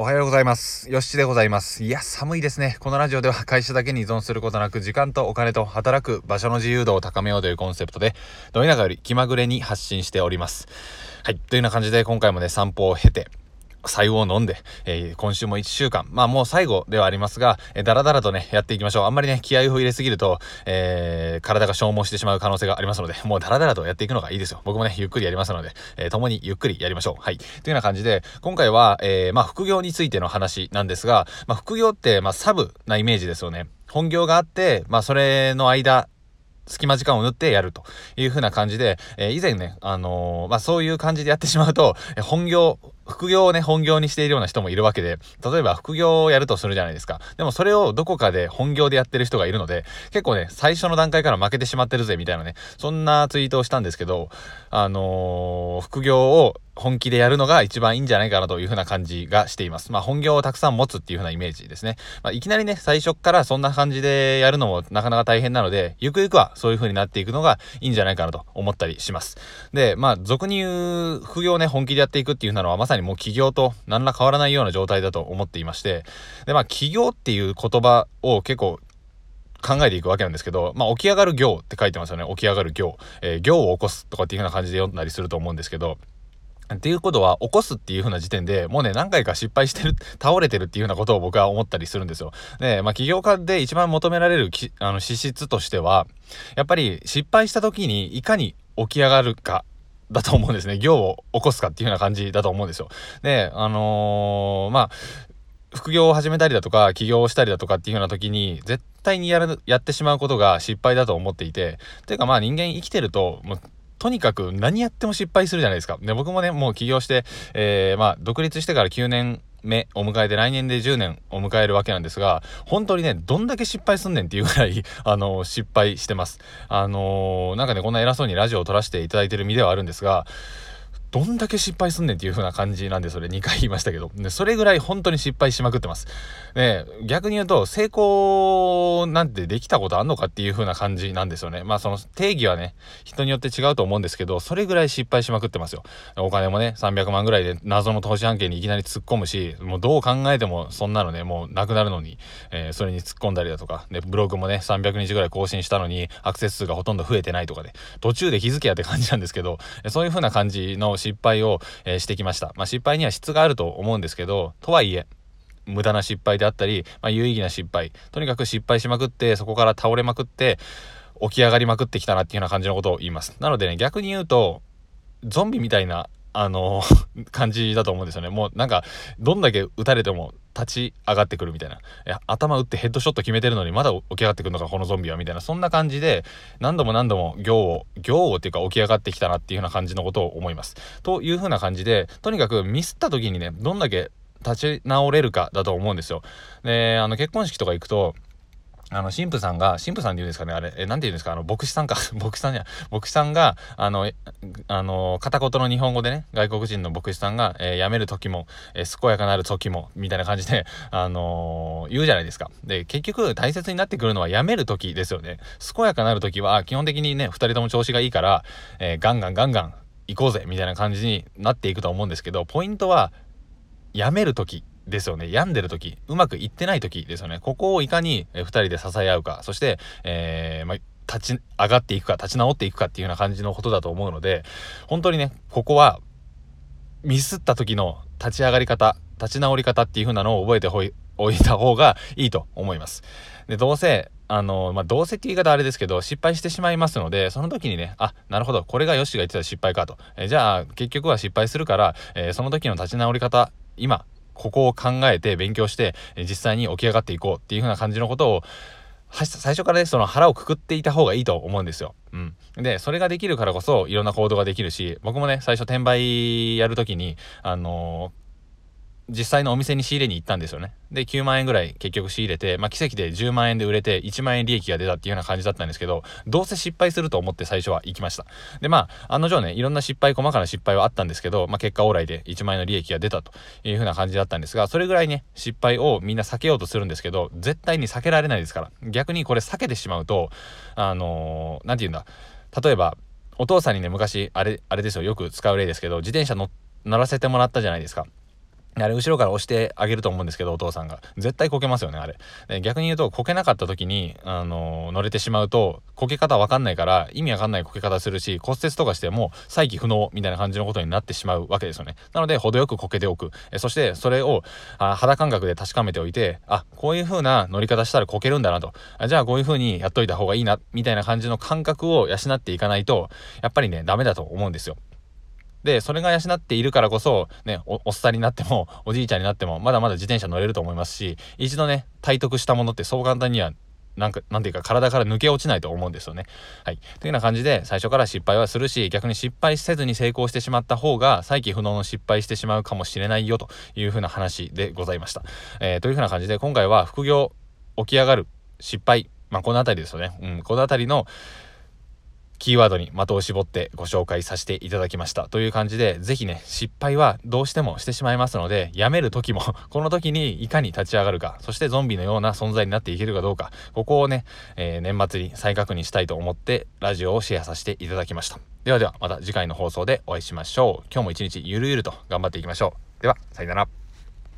おはようございます。よしでございます。いや、寒いですね。このラジオでは会社だけに依存することなく、時間とお金と働く場所の自由度を高めようというコンセプトで、どいながより気まぐれに発信しております。はい。というような感じで、今回もね、散歩を経て、白湯を飲んで、えー、今週も1週間、まあもう最後ではありますが、えー、だらだらとね、やっていきましょう。あんまりね、気合を入れすぎると、えー、体が消耗してしまう可能性がありますので、もうだらだらとやっていくのがいいですよ。僕もね、ゆっくりやりますので、えー、共にゆっくりやりましょう。はい。というような感じで、今回は、えー、まあ副業についての話なんですが、まあ副業って、まあサブなイメージですよね。本業があって、まあそれの間、隙間時間を縫ってやるという風な感じで、えー、以前ね、あのー、まあ、そういう感じでやってしまうと、え本業、副業をね、本業にしているような人もいるわけで、例えば副業をやるとするじゃないですか。でもそれをどこかで本業でやってる人がいるので、結構ね、最初の段階から負けてしまってるぜ、みたいなね、そんなツイートをしたんですけど、あのー、副業を本気でやるのが一番いいんじゃないかなというふうな感じがしています。まあ本業をたくさん持つっていうふうなイメージですね。まあいきなりね、最初からそんな感じでやるのもなかなか大変なので、ゆくゆくはそういうふうになっていくのがいいんじゃないかなと思ったりします。で、まあ俗に言う副業をね、本気でやっていくっていうのはまさにもう起業と何ら変わらないような状態だと思っていまして、で、まあ起業っていう言葉を結構考えていくわけなんですけど、まあ、起き上がる行って書いてますよね。起き上がる行。えー、行を起こすとかっていう風な感じで読んだりすると思うんですけど、っていうことは、起こすっていう風な時点でもうね、何回か失敗してる、倒れてるっていう風なことを僕は思ったりするんですよ。で、まあ、起業家で一番求められるあの資質としては、やっぱり失敗した時にいかに起き上がるかだと思うんですね。業を起こすかっていうような感じだと思うんですよ。で、あのー、まあ、副業を始めたりだとか、起業をしたりだとかっていうような時に、絶対にやる、やってしまうことが失敗だと思っていて、ていうかまあ人間生きてると、もうとにかく何やっても失敗するじゃないですか。で、僕もね、もう起業して、えー、まあ、独立してから9年目を迎えて来年で10年を迎えるわけなんですが、本当にね、どんだけ失敗すんねんっていうぐらい、あのー、失敗してます。あのー、なんかね、こんな偉そうにラジオを撮らせていただいてる身ではあるんですが、どんだけ失敗すんねんっていう風な感じなんで、それ2回言いましたけど。で、それぐらい本当に失敗しまくってます。で、逆に言うと、成功なんてできたことあんのかっていう風な感じなんですよね。まあその定義はね、人によって違うと思うんですけど、それぐらい失敗しまくってますよ。お金もね、300万ぐらいで謎の投資案件にいきなり突っ込むし、もうどう考えてもそんなのね、もうなくなるのに、えー、それに突っ込んだりだとか、で、ブログもね、300日ぐらい更新したのに、アクセス数がほとんど増えてないとかで、途中で気づけやって感じなんですけど、そういう風な感じの失敗を、えー、してきました。まあ、失敗には質があると思うんですけど、とはいえ、無駄な失敗であったり、まあ、有意義な失敗。とにかく失敗しまくって、そこから倒れまくって、起き上がりまくってきたなっていうような感じのことを言います。なのでね、逆に言うと、ゾンビみたいなあの 感じだと思うんですよね。もうなんか、どんだけ撃たれても立ち上がってくるみたいな。いや、頭打ってヘッドショット決めてるのにまだ起き上がってくるのか、このゾンビは、みたいな。そんな感じで、何度も何度も行を、行をっていうか起き上がってきたなっていうような感じのことを思います。というふうな感じで、とにかくミスった時にね、どんだけ立ち直れるかだと思うんですよ。で、あの、結婚式とか行くと、あの、神父さんが、神父さんって言うんですかねあれ、え、なんて言うんですかあの、牧師さんか。牧師さんじゃ牧師さんが、あの、あの、片言の日本語でね、外国人の牧師さんが、えー、辞める時も、えー、健やかなる時も、みたいな感じで、あのー、言うじゃないですか。で、結局、大切になってくるのは辞める時ですよね。健やかなる時は、基本的にね、二人とも調子がいいから、えガンガンガンガン行こうぜ、みたいな感じになっていくと思うんですけど、ポイントは、辞める時ですよね。病んでる時、うまくいってない時ですよね。ここをいかに2人で支え合うか、そして、えー、ま立ち上がっていくか、立ち直っていくかっていうような感じのことだと思うので、本当にね、ここは、ミスった時の立ち上がり方、立ち直り方っていう風なのを覚えておいた方がいいと思います。で、どうせ、あの、まあ、どうせって言い方あれですけど、失敗してしまいますので、その時にね、あ、なるほど、これがヨッシーが言ってた失敗かと。えじゃあ、結局は失敗するから、えー、その時の立ち直り方、今、ここを考えて勉強して、実際に起き上がっていこうっていう風な感じのことを、最初からね、その腹をくくっていた方がいいと思うんですよ。うん。で、それができるからこそ、いろんな行動ができるし、僕もね、最初転売やるときに、あの実際のお店に仕入れに行ったんですよね。で、9万円ぐらい結局仕入れて、まあ奇跡で10万円で売れて1万円利益が出たっていうような感じだったんですけど、どうせ失敗すると思って最初は行きました。で、まあ、案の定ね、いろんな失敗、細かな失敗はあったんですけど、まあ結果オーライで1万円の利益が出たというふうな感じだったんですが、それぐらいね、失敗をみんな避けようとするんですけど、絶対に避けられないですから。逆にこれ避けてしまうと、あのー、なんて言うんだ。例えば、お父さんにね、昔、あれ、あれですよ、よく使う例ですけど、自転車乗らせてもらったじゃないですか。あれ後ろから押してあげると思うんですけどお父さんが。絶対こけますよねあれ。逆に言うとこけなかった時に、あのー、乗れてしまうとこけ方わかんないから意味わかんないこけ方するし骨折とかしても再起不能みたいな感じのことになってしまうわけですよね。なので程よくこけておく。えそしてそれをあ肌感覚で確かめておいてあこういう風な乗り方したらこけるんだなと。あじゃあこういう風にやっといた方がいいなみたいな感じの感覚を養っていかないとやっぱりねダメだと思うんですよ。で、それが養っているからこそ、ね、おおっさんになっても、おじいちゃんになっても、まだまだ自転車乗れると思いますし、一度ね、体得したものってそう簡単には、なんか、なんていうか体から抜け落ちないと思うんですよね。はい。というような感じで、最初から失敗はするし、逆に失敗せずに成功してしまった方が、再起不能の失敗してしまうかもしれないよというふうな話でございました。えー、というふうな感じで、今回は副業起き上がる失敗、まあ、この辺りですよね。うん、この辺りの、キーワードに的を絞ってご紹介させていただきましたという感じで是非ね失敗はどうしてもしてしまいますのでやめる時も この時にいかに立ち上がるかそしてゾンビのような存在になっていけるかどうかここをね、えー、年末に再確認したいと思ってラジオをシェアさせていただきました。ではではまた次回の放送でお会いしましょう。今日も一日ゆるゆると頑張っていきましょう。ではさよなら。